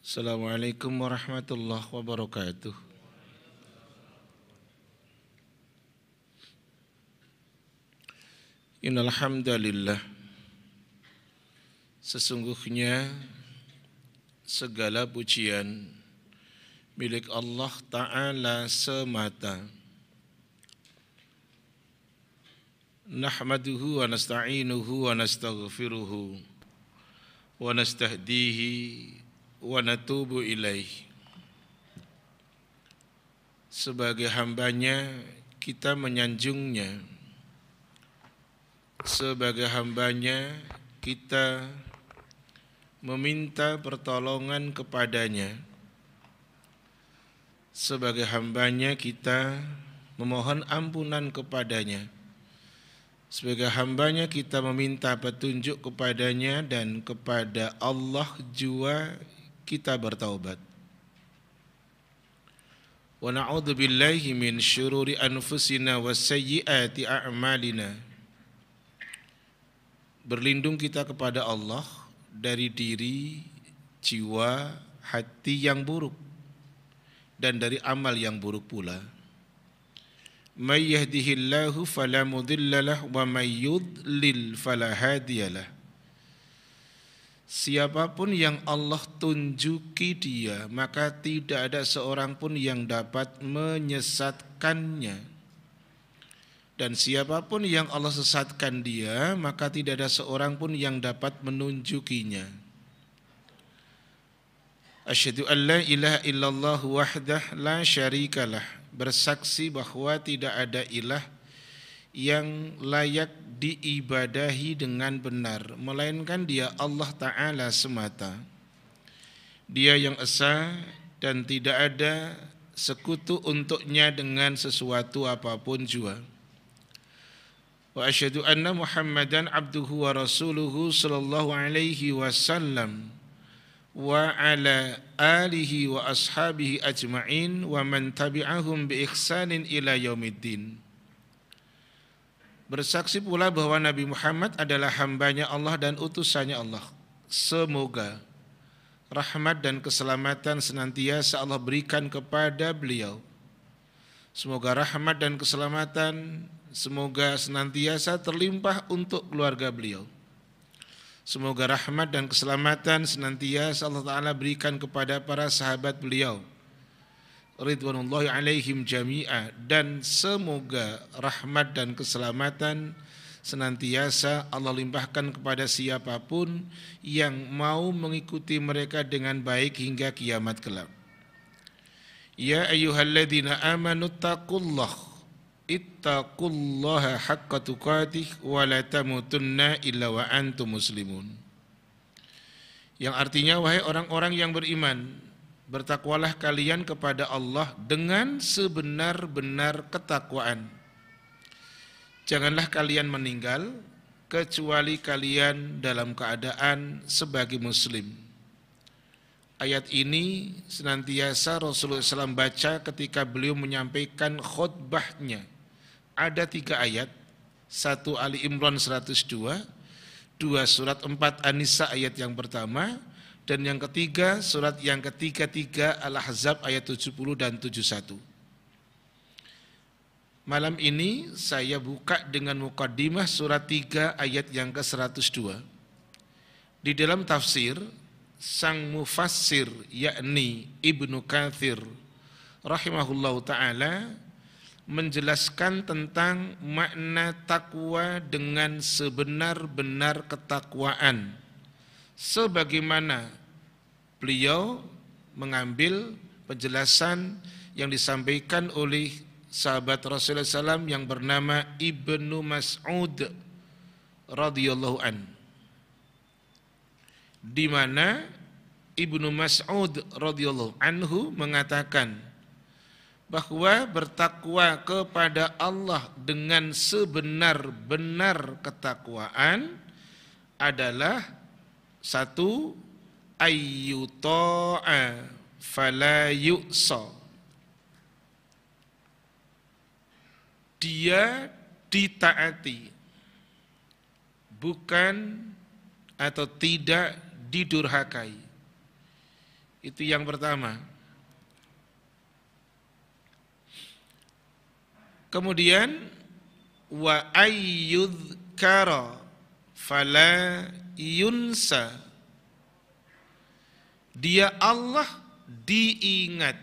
Assalamualaikum warahmatullahi wabarakatuh. Innal hamdalillah Sesungguhnya segala pujian milik Allah Ta'ala semata. Nahmaduhu wa nasta'inuhu wa nastaghfiruhu wa nastahdihi natubu ilaih. Sebagai hambanya kita menyanjungnya. Sebagai hambanya kita meminta pertolongan kepadanya. Sebagai hambanya kita memohon ampunan kepadanya sebagai hambanya kita meminta petunjuk kepadanya dan kepada Allah jua kita bertaubat. Wa na'udzu billahi min syururi anfusina wa sayyiati a'malina. Berlindung kita kepada Allah dari diri, jiwa, hati yang buruk dan dari amal yang buruk pula. May yahdihillahu fala mudhillalah wa may yudlil fala hadiyalah. Siapa pun yang Allah tunjuki dia, maka tidak ada seorang pun yang dapat menyesatkannya. Dan siapa pun yang Allah sesatkan dia, maka tidak ada seorang pun yang dapat menunjukinya. Asyhadu an la ilaha illallah wahdah la syarikalah bersaksi bahwa tidak ada ilah yang layak diibadahi dengan benar melainkan dia Allah taala semata dia yang esa dan tidak ada sekutu untuknya dengan sesuatu apa pun jua wa asyhadu anna muhammadan abduhu wa rasuluhu sallallahu alaihi wasallam wa ala alihi wa ashabihi ajma'in wa man tabi'ahum bi ihsanin ila yaumiddin. Bersaksi pula bahwa Nabi Muhammad adalah hambanya Allah dan utusannya Allah. Semoga rahmat dan keselamatan senantiasa Allah berikan kepada beliau. Semoga rahmat dan keselamatan semoga senantiasa terlimpah untuk keluarga beliau Semoga rahmat dan keselamatan senantiasa Allah Ta'ala berikan kepada para sahabat beliau. Ridwanullahi alaihim jami'a. Dan semoga rahmat dan keselamatan senantiasa Allah limpahkan kepada siapa pun yang mau mengikuti mereka dengan baik hingga kiamat kelak. Ya ayyuhalladzina amanu taqullah ittaqullaha haqqa tuqatih wa la tamutunna illa wa antum muslimun. Yang artinya wahai orang-orang yang beriman, bertakwalah kalian kepada Allah dengan sebenar-benar ketakwaan. Janganlah kalian meninggal kecuali kalian dalam keadaan sebagai muslim. Ayat ini senantiasa Rasulullah SAW baca ketika beliau menyampaikan khutbahnya ada tiga ayat, satu Ali Imran 102, dua surat 4 An-Nisa ayat yang pertama, dan yang ketiga surat yang ketiga-tiga Al-Ahzab ayat 70 dan 71. Malam ini saya buka dengan mukaddimah surat 3 ayat yang ke-102. Di dalam tafsir, sang mufassir yakni Ibnu Kathir rahimahullahu taala menjelaskan tentang makna takwa dengan sebenar-benar ketakwaan sebagaimana beliau mengambil penjelasan yang disampaikan oleh sahabat Rasulullah SAW yang bernama Ibnu Mas'ud radhiyallahu an. Di mana Ibnu Mas'ud radhiyallahu anhu mengatakan bahwa bertakwa kepada Allah dengan sebenar-benar ketakwaan adalah satu ayyuta'a fala yu'sa dia ditaati bukan atau tidak didurhakai Itu yang pertama. Kemudian wa ayyudhkara fala yunsa. Dia Allah diingat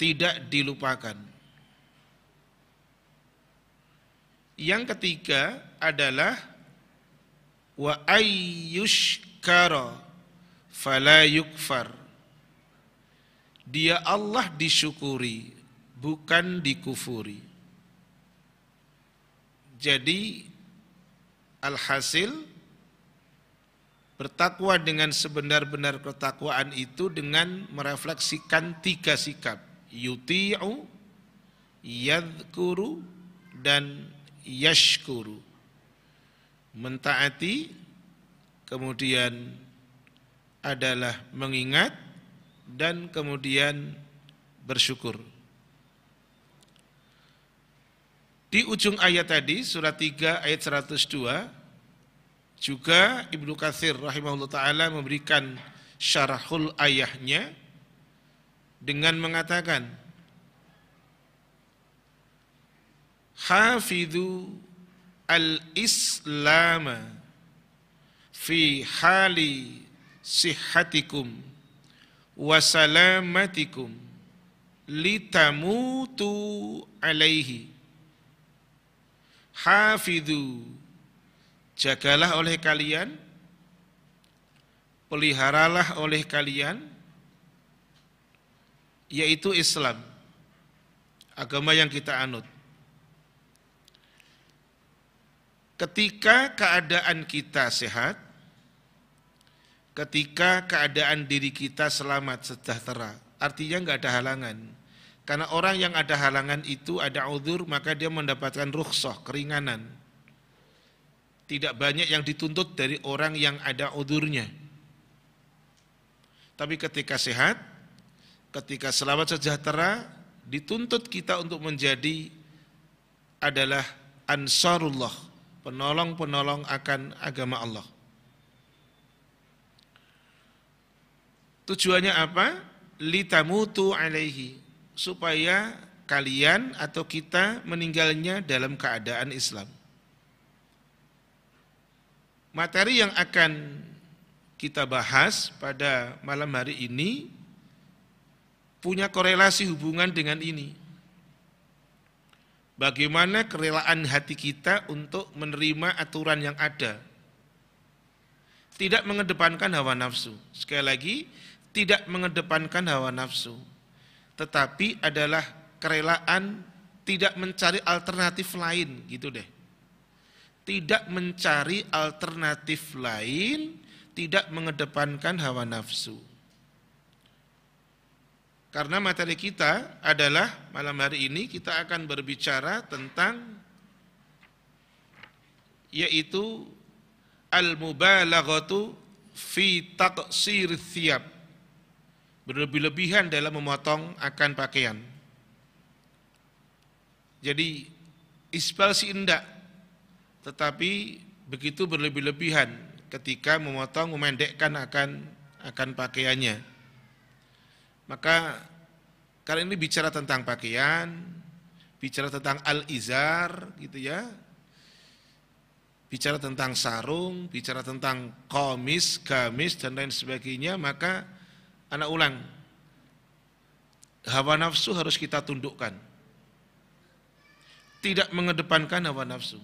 tidak dilupakan. Yang ketiga adalah wa ayyushkara fala yukfar. Dia Allah disyukuri, bukan dikufuri. Jadi alhasil bertakwa dengan sebenar-benar ketakwaan itu dengan merefleksikan tiga sikap. Yuti'u yadhkuru dan yashkuru. Mentaati kemudian adalah mengingat dan kemudian bersyukur Di ujung ayat tadi surat 3 ayat 102 juga Ibnu Katsir rahimahullah taala memberikan syarahul ayahnya dengan mengatakan Hafidhu al-Islam fi hali sihhatikum wa salamatikum litamutu alaihi hafidhu jagalah oleh kalian. Peliharalah oleh kalian. Yaitu Islam. Agama yang kita anut. Ketika keadaan kita sehat ketika keadaan diri kita selamat sejahtera artinya nggak ada halangan karena orang yang ada halangan itu ada udur maka dia mendapatkan rukhsah, keringanan. Tidak banyak yang dituntut dari orang yang ada udurnya. Tapi ketika sehat, ketika selamat sejahtera, dituntut kita untuk menjadi adalah ansarullah, penolong-penolong akan agama Allah. Tujuannya apa? Litamutu alaihi supaya kalian atau kita meninggalnya dalam keadaan Islam. Materi yang akan kita bahas pada malam hari ini punya korelasi hubungan dengan ini. Bagaimana kerelaan hati kita untuk menerima aturan yang ada. Tidak mengedepankan hawa nafsu. Sekali lagi, tidak mengedepankan hawa nafsu tetapi adalah kerelaan tidak mencari alternatif lain gitu deh. Tidak mencari alternatif lain, tidak mengedepankan hawa nafsu. Karena materi kita adalah malam hari ini kita akan berbicara tentang yaitu al-mubalaghatu fi taqsir thiyab berlebih-lebihan dalam memotong akan pakaian. Jadi isbal si indak, tetapi begitu berlebih-lebihan ketika memotong memendekkan akan akan pakaiannya. Maka kali ini bicara tentang pakaian, bicara tentang al-izar gitu ya. Bicara tentang sarung, bicara tentang komis, gamis dan lain sebagainya, maka Anak ulang, hawa nafsu harus kita tundukkan. Tidak mengedepankan hawa nafsu.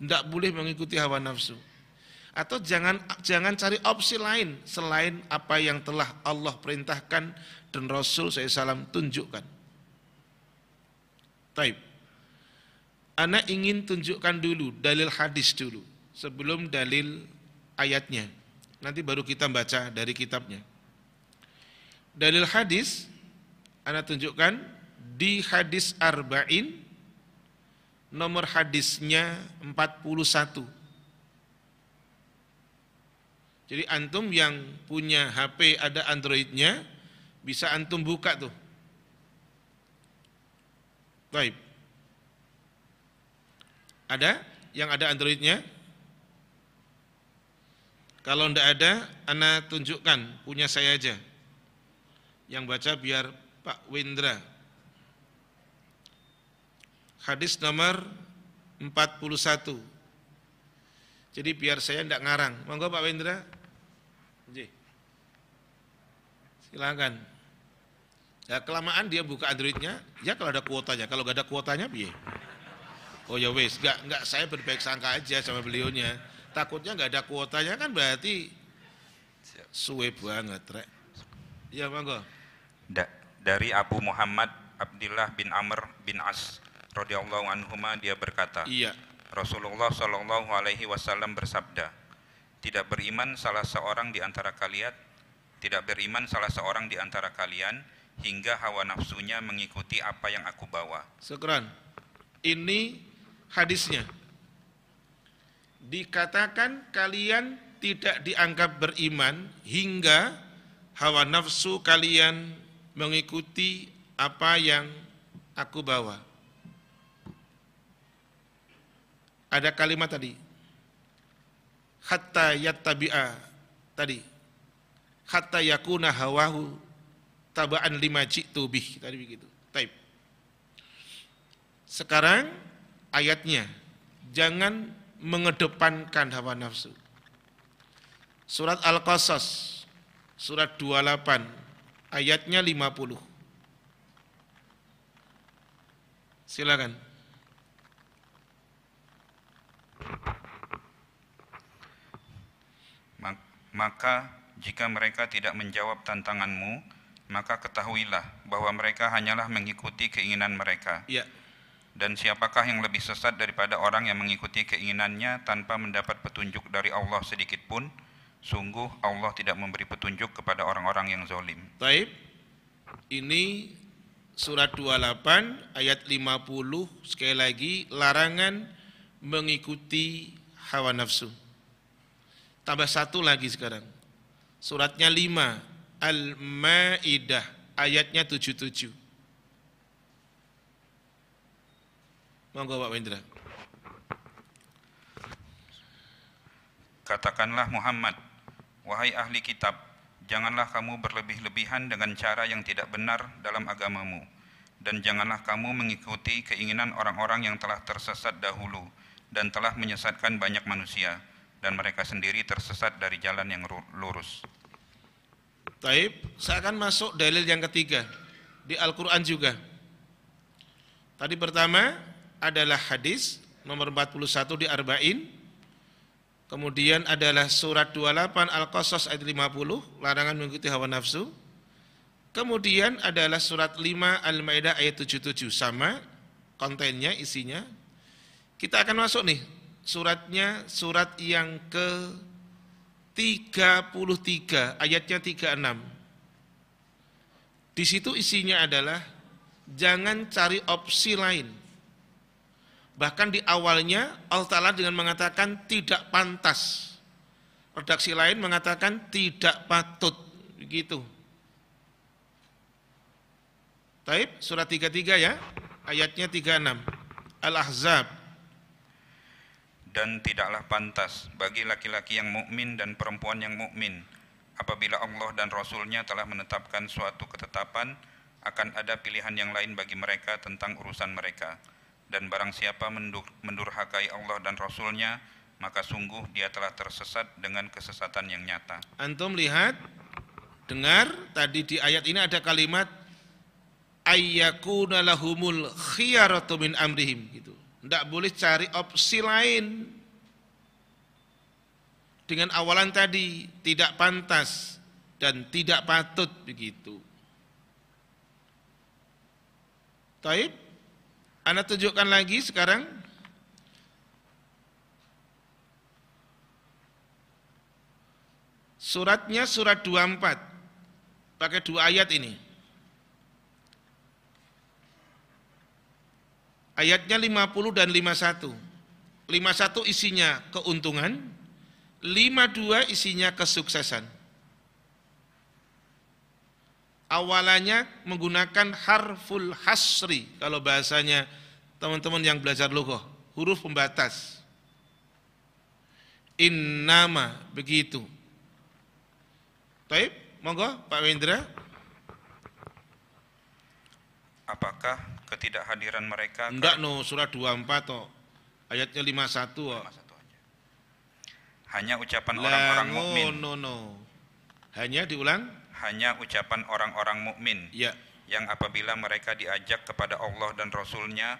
Tidak boleh mengikuti hawa nafsu. Atau jangan jangan cari opsi lain selain apa yang telah Allah perintahkan dan Rasul SAW tunjukkan. Taib. Anak ingin tunjukkan dulu dalil hadis dulu sebelum dalil ayatnya. Nanti baru kita baca dari kitabnya. Dalil hadis Anda tunjukkan di hadis arba'in nomor hadisnya 41. Jadi antum yang punya HP ada Androidnya bisa antum buka tuh. Baik. Ada yang ada Androidnya? Kalau tidak ada, Anda tunjukkan, punya saya aja. Yang baca biar Pak Windra. Hadis nomor 41. Jadi biar saya tidak ngarang. Monggo Pak Windra. Silakan. Ya kelamaan dia buka Androidnya, ya kalau ada kuotanya. Kalau gak ada kuotanya, biar. Oh ya wes, nggak nggak saya berbaik sangka aja sama beliaunya. Takutnya nggak ada kuotanya kan berarti suwe banget, rek. Ya monggo. Da, dari Abu Muhammad Abdullah bin Amr bin As radhiyallahu anhu dia berkata, Iya. Rasulullah Shallallahu alaihi wasallam bersabda, tidak beriman salah seorang di antara kalian, tidak beriman salah seorang di antara kalian hingga hawa nafsunya mengikuti apa yang aku bawa. Sekarang ini hadisnya. Dikatakan kalian tidak dianggap beriman hingga hawa nafsu kalian mengikuti apa yang aku bawa. Ada kalimat tadi. Hatta yattabi'a tadi. Hatta yakuna hawahu taba'an lima jitu bih. Tadi begitu. Taib. Sekarang ayatnya jangan mengedepankan hawa nafsu. Surat Al-Qasas surat 28 ayatnya 50. Silakan. Maka jika mereka tidak menjawab tantanganmu, maka ketahuilah bahwa mereka hanyalah mengikuti keinginan mereka. Ya. Dan siapakah yang lebih sesat daripada orang yang mengikuti keinginannya tanpa mendapat petunjuk dari Allah sedikit pun? Sungguh Allah tidak memberi petunjuk kepada orang-orang yang zalim. Taib. Ini surat 28 ayat 50 sekali lagi larangan mengikuti hawa nafsu. Tambah satu lagi sekarang. Suratnya 5 Al-Maidah ayatnya 77. Monggo Pak Wendra. Katakanlah Muhammad, wahai ahli kitab, janganlah kamu berlebih-lebihan dengan cara yang tidak benar dalam agamamu, dan janganlah kamu mengikuti keinginan orang-orang yang telah tersesat dahulu dan telah menyesatkan banyak manusia, dan mereka sendiri tersesat dari jalan yang lurus. Taib, saya akan masuk dalil yang ketiga di Al-Quran juga. Tadi pertama, adalah hadis nomor 41 di Arba'in. Kemudian adalah surat 28 Al-Qasas ayat 50, larangan mengikuti hawa nafsu. Kemudian adalah surat 5 Al-Maidah ayat 77 sama kontennya, isinya. Kita akan masuk nih suratnya surat yang ke 33 ayatnya 36. Di situ isinya adalah jangan cari opsi lain Bahkan di awalnya Allah Ta'ala dengan mengatakan tidak pantas. Redaksi lain mengatakan tidak patut. Begitu. Taib, surat 33 ya, ayatnya 36. Al-Ahzab. Dan tidaklah pantas bagi laki-laki yang mukmin dan perempuan yang mukmin apabila Allah dan Rasulnya telah menetapkan suatu ketetapan akan ada pilihan yang lain bagi mereka tentang urusan mereka dan barang siapa mendur, mendurhakai Allah dan Rasulnya maka sungguh dia telah tersesat dengan kesesatan yang nyata. Antum lihat, dengar tadi di ayat ini ada kalimat ayyakuna lahumul khiyaratu min amrihim gitu. Tidak boleh cari opsi lain dengan awalan tadi tidak pantas dan tidak patut begitu. Taib, anda tunjukkan lagi sekarang. Suratnya surat 24. Pakai dua ayat ini. Ayatnya 50 dan 51. 51 isinya keuntungan, 52 isinya kesuksesan. Awalannya menggunakan harful hasri kalau bahasanya teman-teman yang belajar logoh, huruf pembatas. innama begitu. Taib, monggo Pak Wendra. Apakah ketidakhadiran mereka Enggak no, surat 24 toh. Ayatnya 51 toh. hanya ucapan orang-orang mukmin, no, no. Hanya diulang? Hanya ucapan orang-orang mukmin Ya. yang apabila mereka diajak kepada Allah dan Rasulnya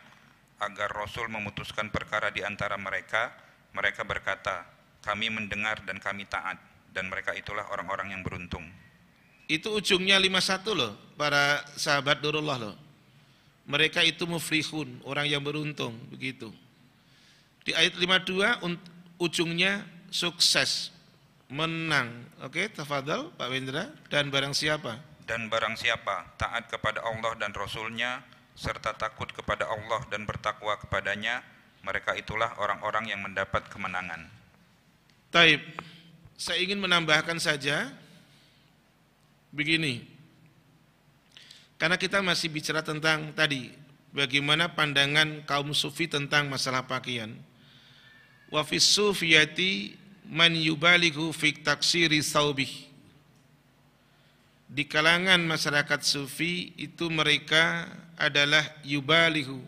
agar Rasul memutuskan perkara di antara mereka, mereka berkata, kami mendengar dan kami taat, dan mereka itulah orang-orang yang beruntung. Itu ujungnya 51 loh, para sahabat Nurullah loh. Mereka itu muflihun, orang yang beruntung, begitu. Di ayat 52 un- ujungnya sukses, menang. Oke, tafadhal Pak Wendra dan barang siapa? Dan barang siapa taat kepada Allah dan Rasulnya, serta takut kepada Allah dan bertakwa kepadanya, mereka itulah orang-orang yang mendapat kemenangan. Taib, saya ingin menambahkan saja begini. Karena kita masih bicara tentang tadi bagaimana pandangan kaum sufi tentang masalah pakaian. Wa fis sufiyati man yubalighu fi taksiri saubih. Di kalangan masyarakat sufi itu mereka adalah yubalihu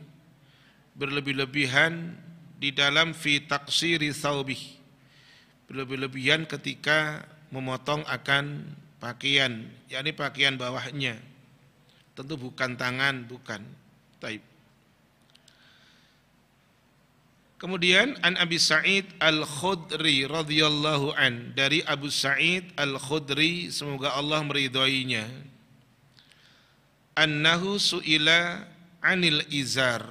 berlebih-lebihan di dalam fi taksiri saubih berlebih-lebihan ketika memotong akan pakaian, yakni pakaian bawahnya. Tentu bukan tangan, bukan. Taib. Kemudian an Abi Sa'id Al-Khudri radhiyallahu an dari Abu Sa'id Al-Khudri semoga Allah meridhoinya. Annahu suila anil izar.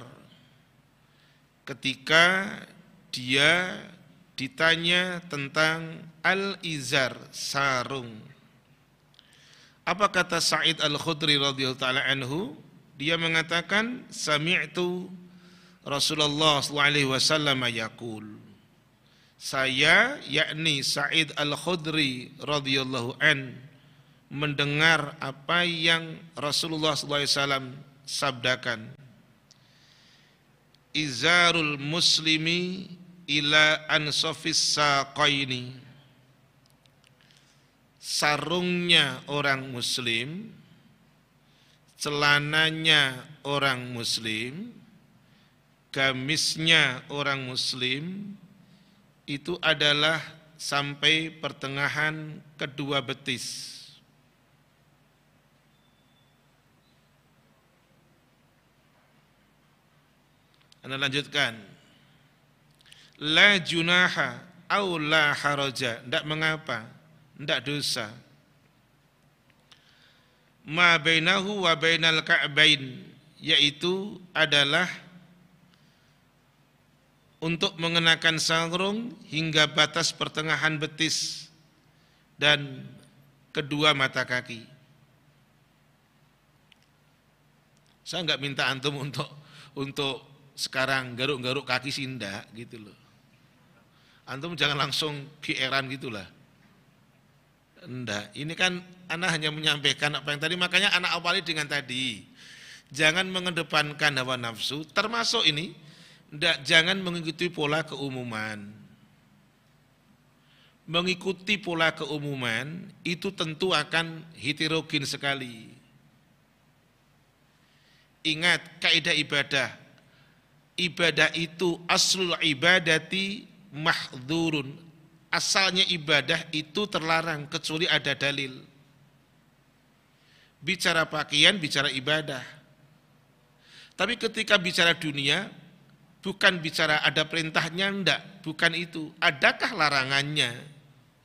Ketika dia ditanya tentang al-izar, sarung. Apa kata Sa'id Al-Khudri radhiyallahu taala anhu? Dia mengatakan sami'tu Rasulullah wasallam yaqul. Saya yakni Sa'id Al-Khudri radhiyallahu an mendengar apa yang Rasulullah wasallam sabdakan. Izarul muslimi ila ansofis saqaini sarungnya orang muslim celananya orang muslim gamisnya orang muslim itu adalah sampai pertengahan kedua betis. Anda lanjutkan. La junaha au la haraja tidak mengapa tidak dosa. Ma bainahu wa bainal ka'bain yaitu adalah untuk mengenakan sarung hingga batas pertengahan betis dan kedua mata kaki saya nggak minta antum untuk untuk sekarang garuk-garuk kaki enggak gitu loh antum jangan langsung kieran gitulah. Enggak, ini kan anak hanya menyampaikan apa yang tadi, makanya anak awali dengan tadi. Jangan mengedepankan hawa nafsu, termasuk ini, enggak, jangan mengikuti pola keumuman. Mengikuti pola keumuman itu tentu akan heterogen sekali. Ingat kaidah ibadah. Ibadah itu aslul ibadati mahdurun asalnya ibadah itu terlarang kecuali ada dalil bicara pakaian bicara ibadah tapi ketika bicara dunia bukan bicara ada perintahnya enggak bukan itu adakah larangannya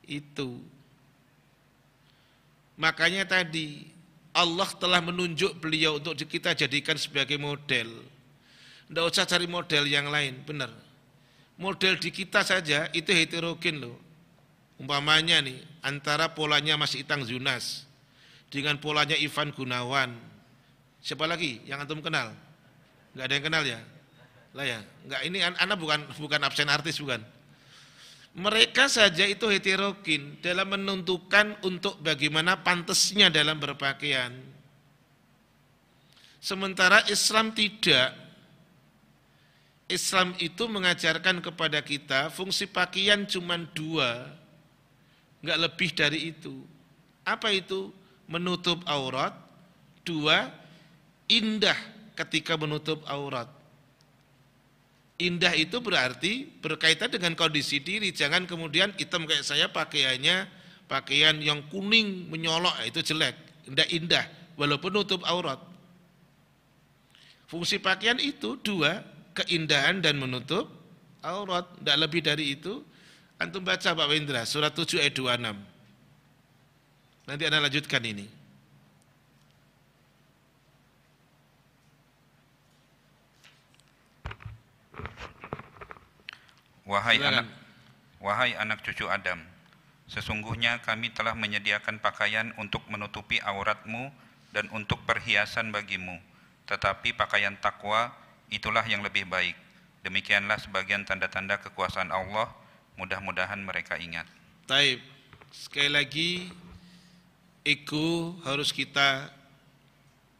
itu makanya tadi Allah telah menunjuk beliau untuk kita jadikan sebagai model enggak usah cari model yang lain benar model di kita saja itu heterogen loh. Umpamanya nih, antara polanya Mas Itang Zunas dengan polanya Ivan Gunawan. Siapa lagi yang antum kenal? Enggak ada yang kenal ya? Lah ya, enggak ini anak bukan bukan absen artis bukan. Mereka saja itu heterogen dalam menentukan untuk bagaimana pantasnya dalam berpakaian. Sementara Islam tidak Islam itu mengajarkan kepada kita fungsi pakaian cuma dua, nggak lebih dari itu. Apa itu? Menutup aurat. Dua, indah ketika menutup aurat. Indah itu berarti berkaitan dengan kondisi diri. Jangan kemudian hitam kayak saya pakaiannya pakaian yang kuning menyolok itu jelek. Indah indah walaupun nutup aurat. Fungsi pakaian itu dua, keindahan dan menutup aurat. Tidak lebih dari itu. Antum baca Pak Wendra, surat 7 ayat 26. Nanti Anda lanjutkan ini. Wahai anak wahai anak cucu Adam, sesungguhnya kami telah menyediakan pakaian untuk menutupi auratmu dan untuk perhiasan bagimu. Tetapi pakaian takwa itulah yang lebih baik. Demikianlah sebagian tanda-tanda kekuasaan Allah, mudah-mudahan mereka ingat. Taib. Sekali lagi ego harus kita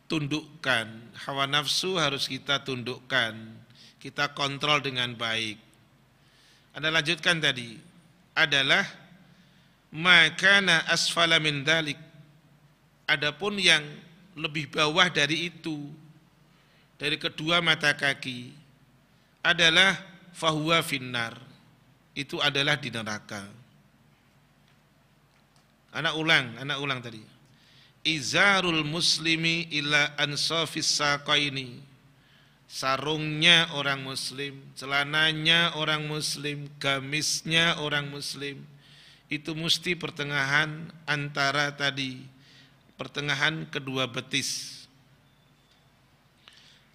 tundukkan, hawa nafsu harus kita tundukkan, kita kontrol dengan baik. Anda lanjutkan tadi. Adalah makana asfala min dalik. Adapun yang lebih bawah dari itu dari kedua mata kaki adalah fahuwa finnar. Itu adalah di neraka. Anak ulang anak ulang tadi. Izarul muslimi ila ansafis saqaini sarungnya orang muslim celananya orang muslim gamisnya orang muslim. Itu mesti pertengahan antara tadi. Pertengahan kedua betis.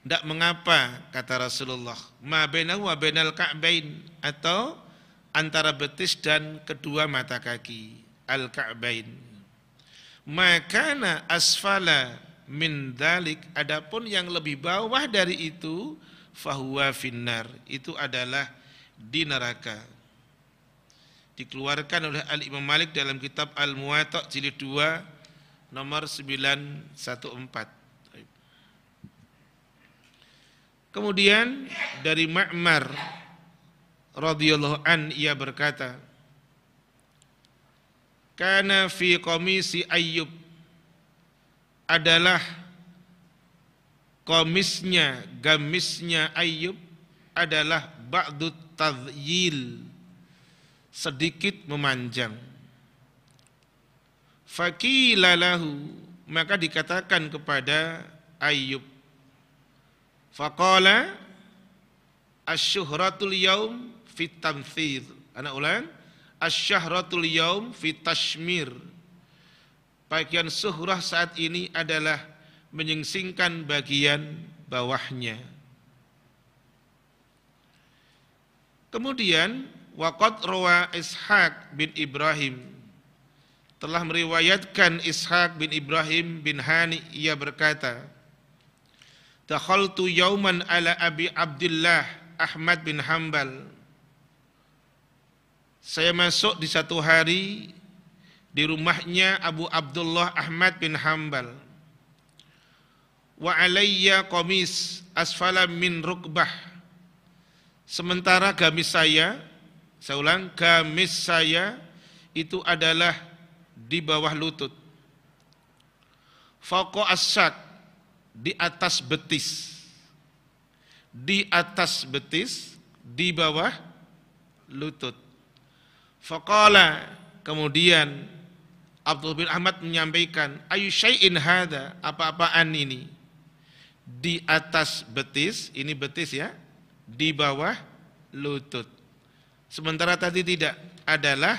Tidak mengapa kata Rasulullah. Ma bainahu wa bainal ka'bain. Atau antara betis dan kedua mata kaki. Al ka'bain makana asfala min dalik adapun yang lebih bawah dari itu fahuwa finnar. Itu adalah di neraka. Dikeluarkan oleh Al Imam Malik dalam kitab Al Muwatta jilid 2 nomor 914 Kemudian dari Ma'mar radhiyallahu an ia berkata, "Kana fi komisi Ayyub adalah komisnya, gamisnya Ayyub adalah ba'dut tadhyil sedikit memanjang. Fakilalahu maka dikatakan kepada Ayyub Faqala asyuhratul yaum fit tamthir. Anak ulang. Asyahratul yaum fit tashmir. Bagian suhrah saat ini adalah menyingsingkan bagian bawahnya. Kemudian waqad rawa Ishaq bin Ibrahim telah meriwayatkan Ishaq bin Ibrahim bin Hani ia berkata Dakhaltu yauman ala Abi Abdullah Ahmad bin Hambal. Saya masuk di satu hari di rumahnya Abu Abdullah Ahmad bin Hambal. Wa alayya qamis asfala min rukbah. Sementara gamis saya, saya ulang, gamis saya itu adalah di bawah lutut. Faqa as di atas betis. Di atas betis, di bawah lutut. Faqala kemudian Abdul bin Ahmad menyampaikan, ayu syai'in hada, apa-apaan ini? Di atas betis, ini betis ya, di bawah lutut. Sementara tadi tidak adalah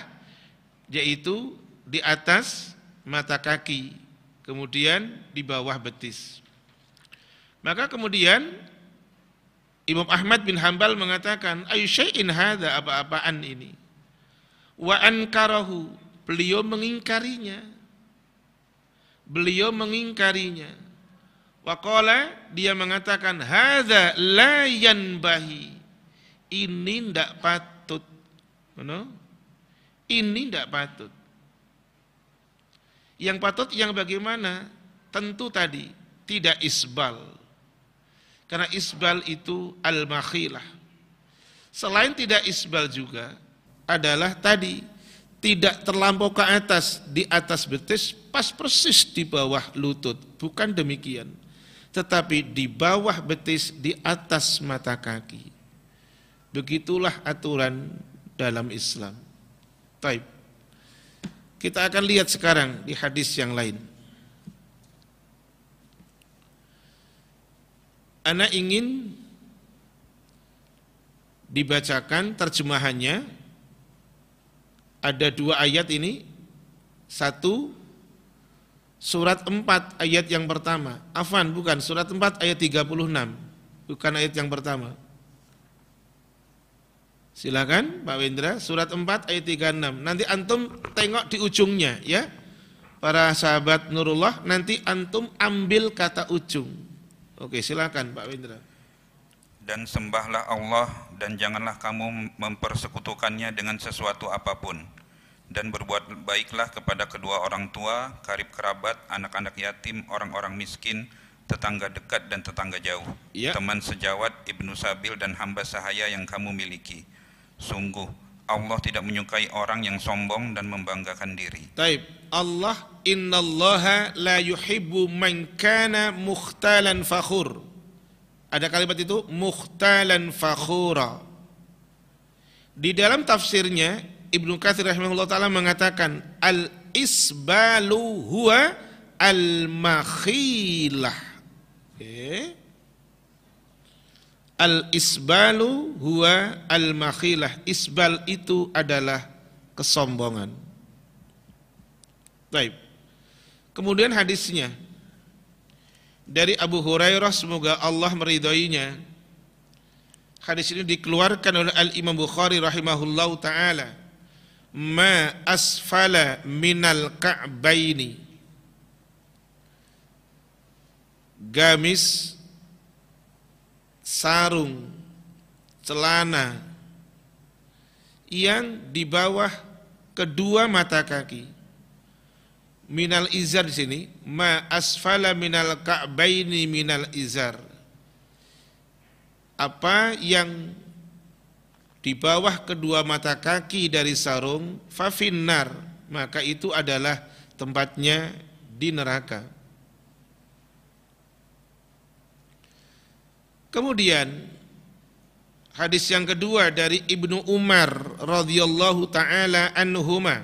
yaitu di atas mata kaki, kemudian di bawah betis. Maka kemudian Imam Ahmad bin Hambal mengatakan, "Ayu syai'in hadza apa-apaan ini?" Wa ankarahu, beliau mengingkarinya. Beliau mengingkarinya. Wa qala, dia mengatakan, "Hadza la yanbahi." Ini tidak patut. Mana? Ini tidak patut. Yang patut yang bagaimana? Tentu tadi tidak isbal karena isbal itu al-makhilah. Selain tidak isbal juga adalah tadi tidak terlampau ke atas di atas betis pas persis di bawah lutut. Bukan demikian tetapi di bawah betis di atas mata kaki. Begitulah aturan dalam Islam. Taib. Kita akan lihat sekarang di hadis yang lain. Anak ingin dibacakan terjemahannya ada dua ayat ini. Satu surat 4 ayat yang pertama. Afan bukan. Surat 4 ayat 36 bukan ayat yang pertama. Silakan Pak Wendra surat 4 ayat 36 nanti antum tengok di ujungnya ya. Para sahabat Nurullah nanti antum ambil kata ujung. Oke silakan Pak Wendra dan sembahlah Allah dan janganlah kamu mempersekutukannya dengan sesuatu apa pun dan berbuat baiklah kepada kedua orang tua, karib kerabat, anak-anak yatim, orang-orang miskin, tetangga dekat dan tetangga jauh, ya. teman sejawat, ibnu sabil dan hamba sahaya yang kamu miliki. Sungguh Allah tidak menyukai orang yang sombong dan membanggakan diri. Taib. Allah innallaha la yuhibbu man kana mukhtalan fakhur. Ada kalimat itu mukhtalan fakhura. Di dalam tafsirnya Ibnu Katsir rahimahullah taala mengatakan al isbalu huwa al makhilah. Okay. Al isbalu huwa al makhilah. Isbal itu adalah kesombongan. Baik. Kemudian hadisnya dari Abu Hurairah semoga Allah meridhoinya. Hadis ini dikeluarkan oleh Al Imam Bukhari rahimahullahu taala. Ma asfala minal ka'baini. Gamis sarung celana yang di bawah kedua mata kaki minal izar di sini. Ma asfala minal ka'baini minal izar. Apa yang di bawah kedua mata kaki dari sarung fafinnar. Maka itu adalah tempatnya di neraka. Kemudian hadis yang kedua dari Ibnu Umar radhiyallahu taala anhumah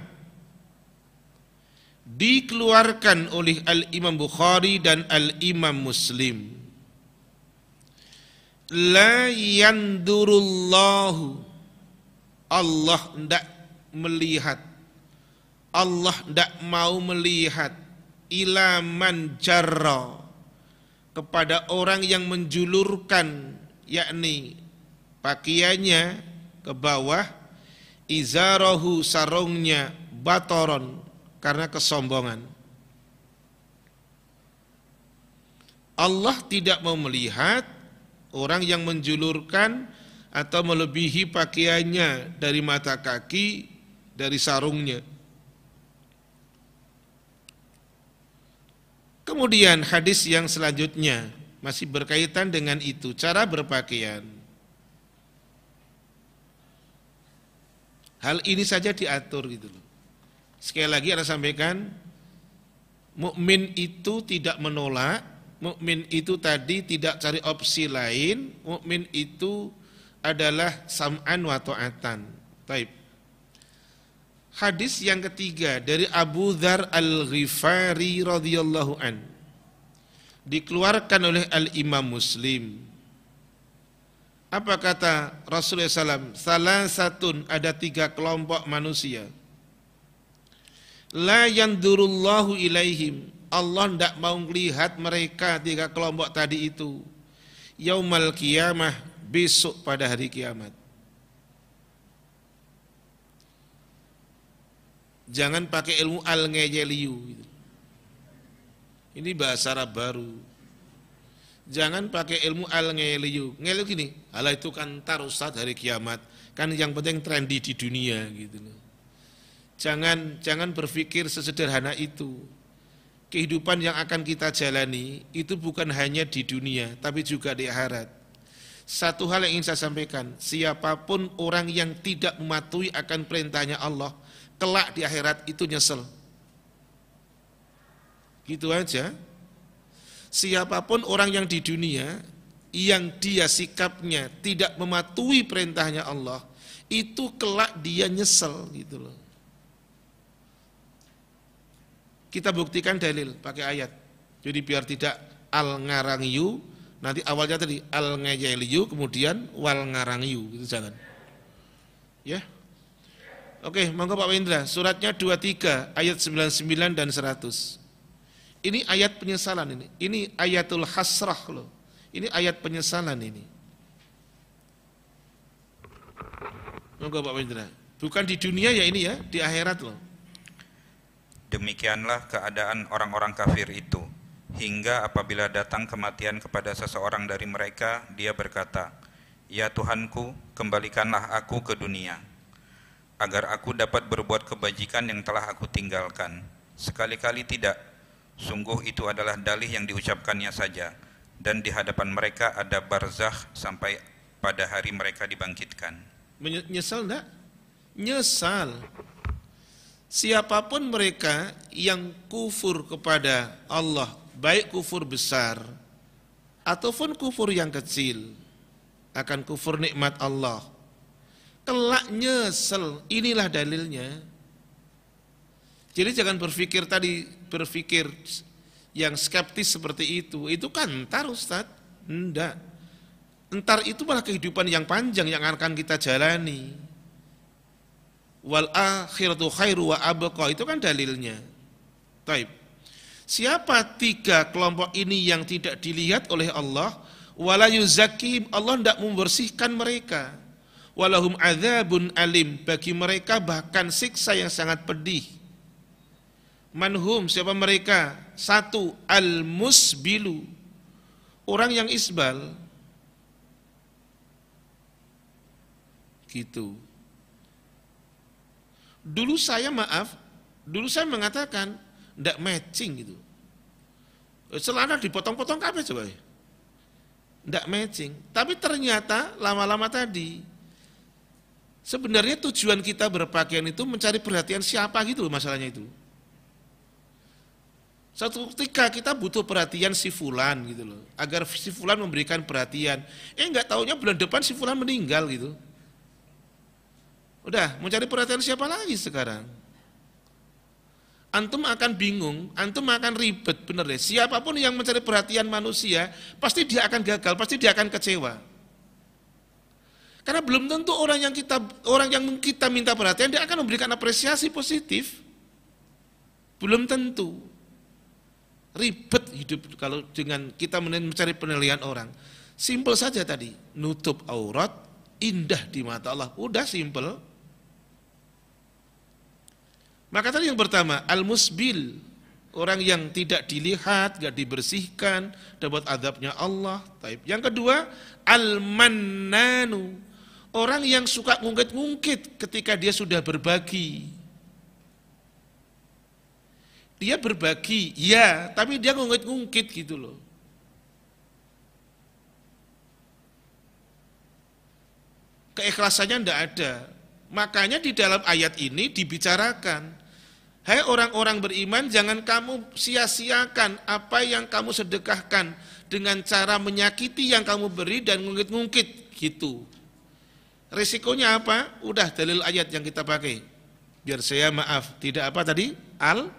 dikeluarkan oleh Al-Imam Bukhari dan Al-Imam Muslim. La yandurullahu. Allah tidak melihat. Allah tidak mau melihat. Ila man jarra. Kepada orang yang menjulurkan yakni pakaiannya ke bawah izarahu sarungnya batoron karena kesombongan. Allah tidak mau melihat orang yang menjulurkan atau melebihi pakaiannya dari mata kaki dari sarungnya. Kemudian hadis yang selanjutnya masih berkaitan dengan itu cara berpakaian. Hal ini saja diatur gitu loh. Sekali lagi Anda sampaikan, mukmin itu tidak menolak, mukmin itu tadi tidak cari opsi lain, mukmin itu adalah sam'an wa ta'atan. Baik. Hadis yang ketiga dari Abu Dhar Al-Ghifari radhiyallahu an. Dikeluarkan oleh Al-Imam Muslim. Apa kata Rasulullah SAW? Salah satu ada tiga kelompok manusia La yandurullahu ilaihim. Allah tidak mau melihat mereka tiga kelompok tadi itu. Yaumal kiamah besok pada hari kiamat. Jangan pakai ilmu al ngejeliu. Ini bahasa Arab baru. Jangan pakai ilmu al ngeliu. Ngeliu gini, Allah itu kan tar Ustaz hari kiamat. Kan yang penting trendy di dunia gitu loh. Jangan jangan berpikir sesederhana itu. Kehidupan yang akan kita jalani itu bukan hanya di dunia, tapi juga di akhirat. Satu hal yang ingin saya sampaikan, siapa pun orang yang tidak mematuhi akan perintahnya Allah, kelak di akhirat itu nyesel. Gitu aja. Siapa pun orang yang di dunia yang dia sikapnya tidak mematuhi perintahnya Allah, itu kelak dia nyesel gitu loh. Kita buktikan dalil pakai ayat. Jadi biar tidak al ngarangiyu, nanti awalnya tadi al ngayeliyu, kemudian wal ngarangiyu, itu jangan. Ya. Oke, monggo Pak Wendra, suratnya 23 ayat 99 dan 100. Ini ayat penyesalan ini. Ini ayatul hasrah loh. Ini ayat penyesalan ini. Monggo Pak Wendra. Bukan di dunia ya ini ya, di akhirat loh. Demikianlah keadaan orang-orang kafir itu. Hingga apabila datang kematian kepada seseorang dari mereka, dia berkata, Ya Tuhanku, kembalikanlah aku ke dunia, agar aku dapat berbuat kebajikan yang telah aku tinggalkan. Sekali-kali tidak, sungguh itu adalah dalih yang diucapkannya saja, dan di hadapan mereka ada barzakh sampai pada hari mereka dibangkitkan. Menyesal enggak? Nyesal. Siapa pun mereka yang kufur kepada Allah, baik kufur besar ataupun kufur yang kecil, akan kufur nikmat Allah. Kelak nyesel, inilah dalilnya. Jadi jangan berpikir tadi, berpikir yang skeptis seperti itu, itu kan entar Ustaz. Enggak. Entar itu malah kehidupan yang panjang yang akan kita jalani wal akhiratu khairu wa abqa itu kan dalilnya. Taib. Siapa tiga kelompok ini yang tidak dilihat oleh Allah? Wala yuzakim, Allah tidak membersihkan mereka. Walahum adzabun alim, bagi mereka bahkan siksa yang sangat pedih. Manhum, siapa mereka? Satu, al-musbilu, orang yang isbal. Gitu. Dulu saya maaf, dulu saya mengatakan tidak matching gitu. Celana dipotong-potong kabeh coba. Tidak matching. Tapi ternyata lama-lama tadi sebenarnya tujuan kita berpakaian itu mencari perhatian siapa gitu loh masalahnya itu. Satu ketika kita butuh perhatian si fulan gitu loh, agar si fulan memberikan perhatian. Eh nggak taunya bulan depan si fulan meninggal gitu. Udah, mau cari perhatian siapa lagi sekarang? Antum akan bingung, antum akan ribet, bener deh. Siapa pun yang mencari perhatian manusia, pasti dia akan gagal, pasti dia akan kecewa. Karena belum tentu orang yang kita orang yang kita minta perhatian dia akan memberikan apresiasi positif. Belum tentu. Ribet hidup kalau dengan kita mencari penilaian orang. Simpel saja tadi, nutup aurat, indah di mata Allah. Udah simpel. Maka tadi yang pertama, al-musbil, orang yang tidak dilihat, tidak dibersihkan, dapat adabnya Allah. Yang kedua, al-mannanu, orang yang suka ngungkit-ngungkit ketika dia sudah berbagi. Dia berbagi, ya, tapi dia ngungkit-ngungkit gitu loh. Keikhlasannya tidak ada, Makanya di dalam ayat ini dibicarakan, hai orang-orang beriman jangan kamu sia-siakan apa yang kamu sedekahkan dengan cara menyakiti yang kamu beri dan ngungkit-ngungkit gitu. Risikonya apa? Udah dalil ayat yang kita pakai. Biar saya maaf, tidak apa tadi? Al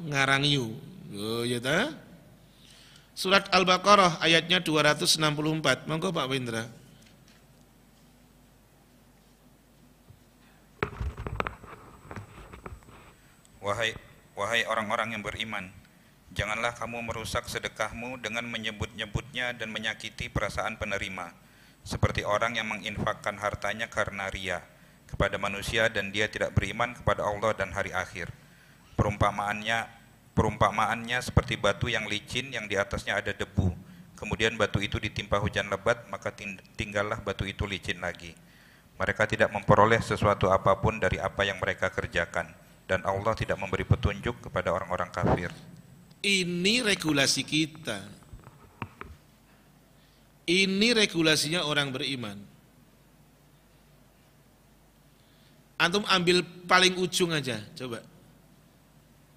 ngarangiu. Oh ya ta? Surat Al-Baqarah ayatnya 264. Monggo Pak Windra. Wahai wahai orang-orang yang beriman, janganlah kamu merusak sedekahmu dengan menyebut-nyebutnya dan menyakiti perasaan penerima, seperti orang yang menginfakkan hartanya karena ria kepada manusia dan dia tidak beriman kepada Allah dan hari akhir. Perumpamaannya perumpamaannya seperti batu yang licin yang di atasnya ada debu. Kemudian batu itu ditimpa hujan lebat, maka tinggallah batu itu licin lagi. Mereka tidak memperoleh sesuatu apa pun dari apa yang mereka kerjakan dan Allah tidak memberi petunjuk kepada orang-orang kafir. Ini regulasi kita. Ini regulasinya orang beriman. Antum ambil paling ujung aja, coba.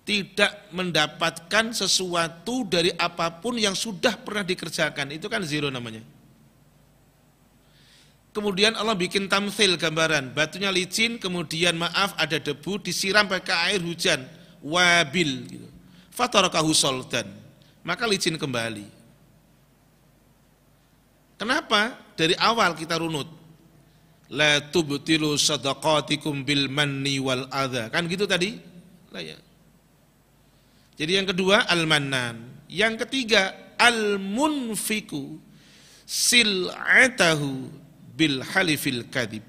Tidak mendapatkan sesuatu dari apa pun yang sudah pernah dikerjakan, itu kan zero namanya. Kemudian Allah bikin tamsil gambaran, batunya licin, kemudian maaf ada debu, disiram pakai air hujan, wabil gitu. Fatarakahu soldan, maka licin kembali. Kenapa? Dari awal kita runut. La tubtilu sadaqatikum bil manni wal adha. Kan gitu tadi? Lah ya. Jadi yang kedua al-mannan. Yang ketiga al-munfiku sil'atahu bil halifil kadib.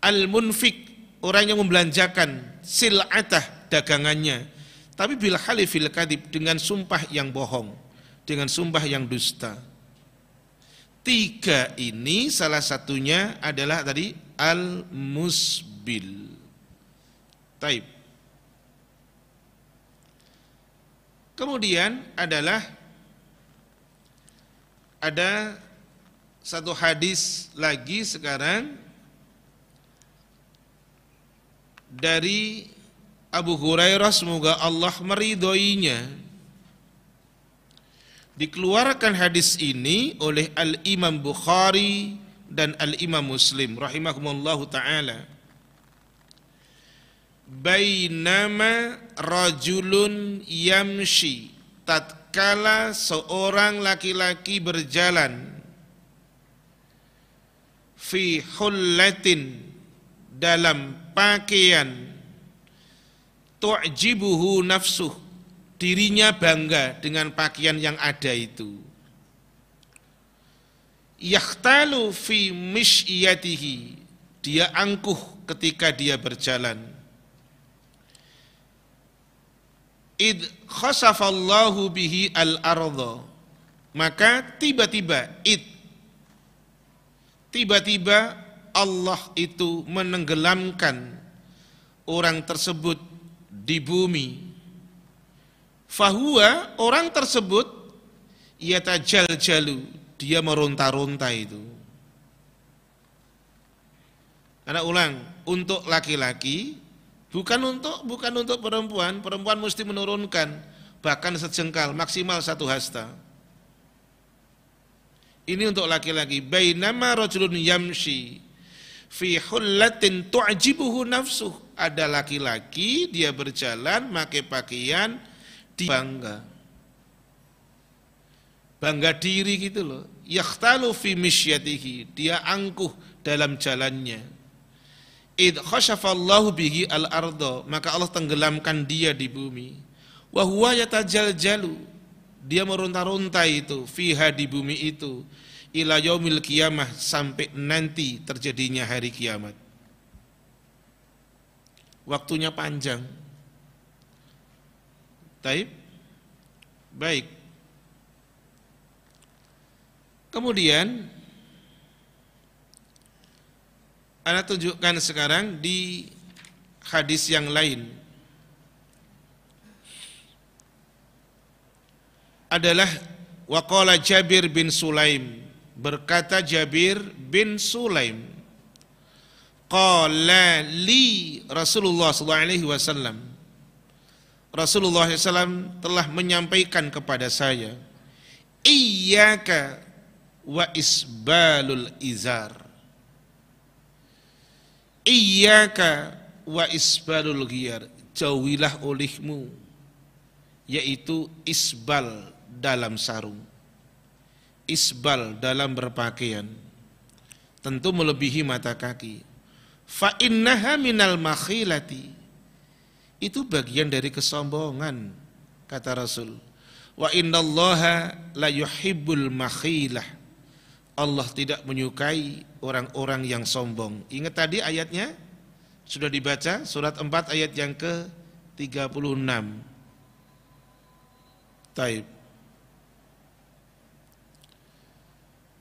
Al-munfik orang yang membelanjakan sil'atah dagangannya tapi bil halifil kadib dengan sumpah yang bohong, dengan sumpah yang dusta. Tiga ini salah satunya adalah tadi al-musbil. Taib. Kemudian adalah ada satu hadis lagi sekarang dari Abu Hurairah semoga Allah meridhoinya. Dikeluarkan hadis ini oleh Al-Imam Bukhari dan Al-Imam Muslim rahimakumullahu taala. Bainama rajulun yamshi tatkala seorang laki-laki berjalan fi hullatin dalam pakaian. Tu'jibuhu nafsuh dirinya bangga dengan pakaian yang ada itu. Yakhtalu fi misyatihi dia angkuh ketika dia berjalan. Id khasafallahu bihi al-ardha maka tiba-tiba id tiba-tiba Allah itu menenggelamkan orang tersebut di bumi. Fahuwa orang tersebut jalu dia meronta-ronta itu. Anak ulang, untuk laki-laki bukan untuk bukan untuk perempuan, perempuan mesti menurunkan bahkan sejengkal maksimal satu hasta. Ini untuk laki-laki. Bainama rajulun yamshi fi hullatin tu'jibuhu nafsuh. Ada laki-laki dia berjalan pakai pakaian di bangga. Bangga diri gitu loh. Yakhtalu fi misyatihi. Dia angkuh dalam jalannya. Id khashafallahu bihi al-ardo. Maka Allah tenggelamkan dia di bumi. Wahuwa yatajaljalu dia meronta-ronta itu fiha di bumi itu ila yaumil kiamah sampai nanti terjadinya hari kiamat. Waktunya panjang. Taib. Baik. Kemudian Anda tunjukkan sekarang di hadis yang lain adalah waqala Jabir bin Sulaim. Berkata Jabir bin Sulaim qala li Rasulullah sallallahu wasallam. Rasulullah SAW telah menyampaikan kepada saya iyyaka wa isbalul izar. Iyyaka wa isbalul ghiyar. Jauhilah olehmu yaitu isbal dalam sarung. Isbal dalam berpakaian. Tentu melebihi mata kaki. Fa innaha minal makhilati. Itu bagian dari kesombongan kata Rasul. Wa innallaha la yuhibbul makhilah. Allah tidak menyukai orang-orang yang sombong. Ingat tadi ayatnya? Sudah dibaca? Surat 4 ayat yang ke 36 Taib.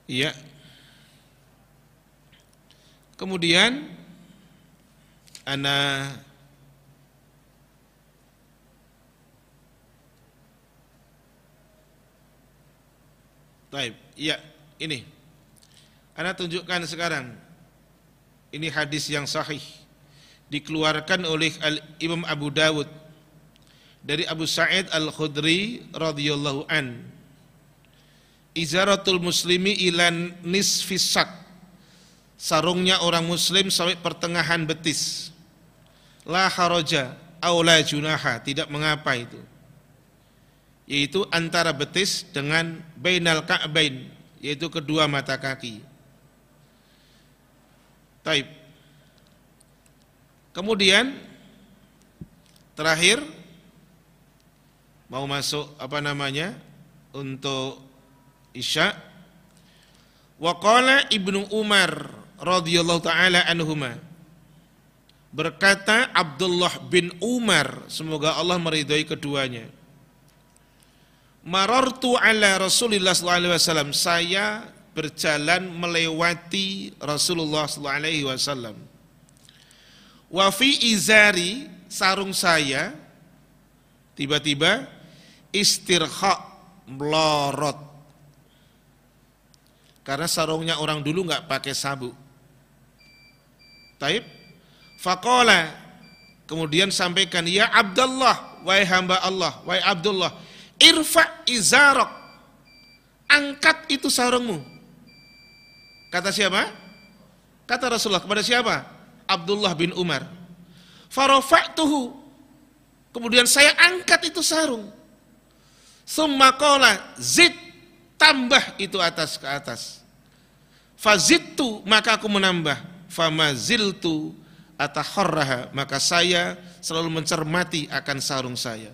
Iya. Kemudian ana Taib. Ya, ini. Anda tunjukkan sekarang. Ini hadis yang sahih dikeluarkan oleh Al Imam Abu Dawud dari Abu Sa'id Al-Khudri radhiyallahu an. Izaratul muslimi ilan nisfisak. Sarungnya orang muslim sampai pertengahan betis. La haraja aw la junaha, tidak mengapa itu yaitu antara betis dengan bainal ka'bain yaitu kedua mata kaki. Taib. Kemudian terakhir mau masuk apa namanya untuk Isya Waqala Ibnu Umar radhiyallahu taala anhuma berkata Abdullah bin Umar semoga Allah meridhai keduanya Marartu ala Rasulullah sallallahu alaihi wasallam. Saya berjalan melewati Rasulullah sallallahu alaihi wasallam. Wa fi izari sarung saya tiba-tiba istirha melorot. Karena sarungnya orang dulu nggak pakai sabuk. Taib. Fakola kemudian sampaikan ya Abdullah wahai hamba Allah wahai Abdullah irfa izarok. Angkat itu sarungmu. Kata siapa? Kata Rasulullah kepada siapa? Abdullah bin Umar. Farofa'tuhu kemudian saya angkat itu sarung. Summa qala zid tambah itu atas ke atas fazidtu maka aku menambah famaziltu atahorraha maka saya selalu mencermati akan sarung saya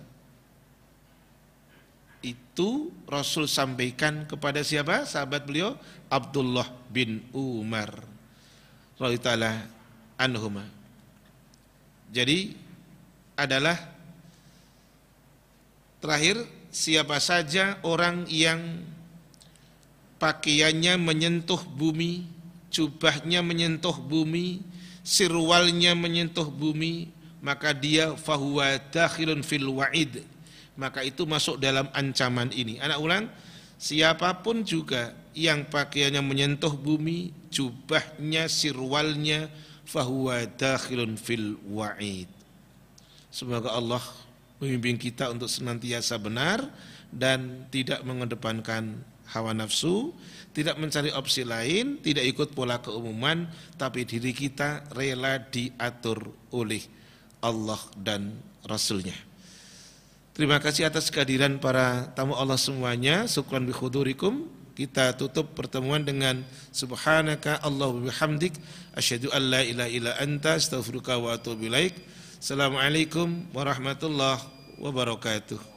itu Rasul sampaikan kepada siapa? Sahabat beliau Abdullah bin Umar radhiyallahu anhuma. Jadi adalah terakhir siapa saja orang yang pakaiannya menyentuh bumi, jubahnya menyentuh bumi, sirwalnya menyentuh bumi, maka dia fahuwa dakhilun fil wa'id maka itu masuk dalam ancaman ini. Anak ulang, siapa pun juga yang pakaiannya menyentuh bumi, jubahnya, sirwalnya, fahuwa dakhilun fil wa'id. Semoga Allah memimpin kita untuk senantiasa benar dan tidak mengedepankan hawa nafsu, tidak mencari opsi lain, tidak ikut pola keumuman, tapi diri kita rela diatur oleh Allah dan Rasulnya. Terima kasih atas kehadiran para tamu Allah semuanya. Syukran bi khudurikum. Kita tutup pertemuan dengan subhanaka Allahu bihamdik asyhadu an la ilaha illa anta astaghfiruka wa atubu ilaik. Assalamualaikum warahmatullahi wabarakatuh.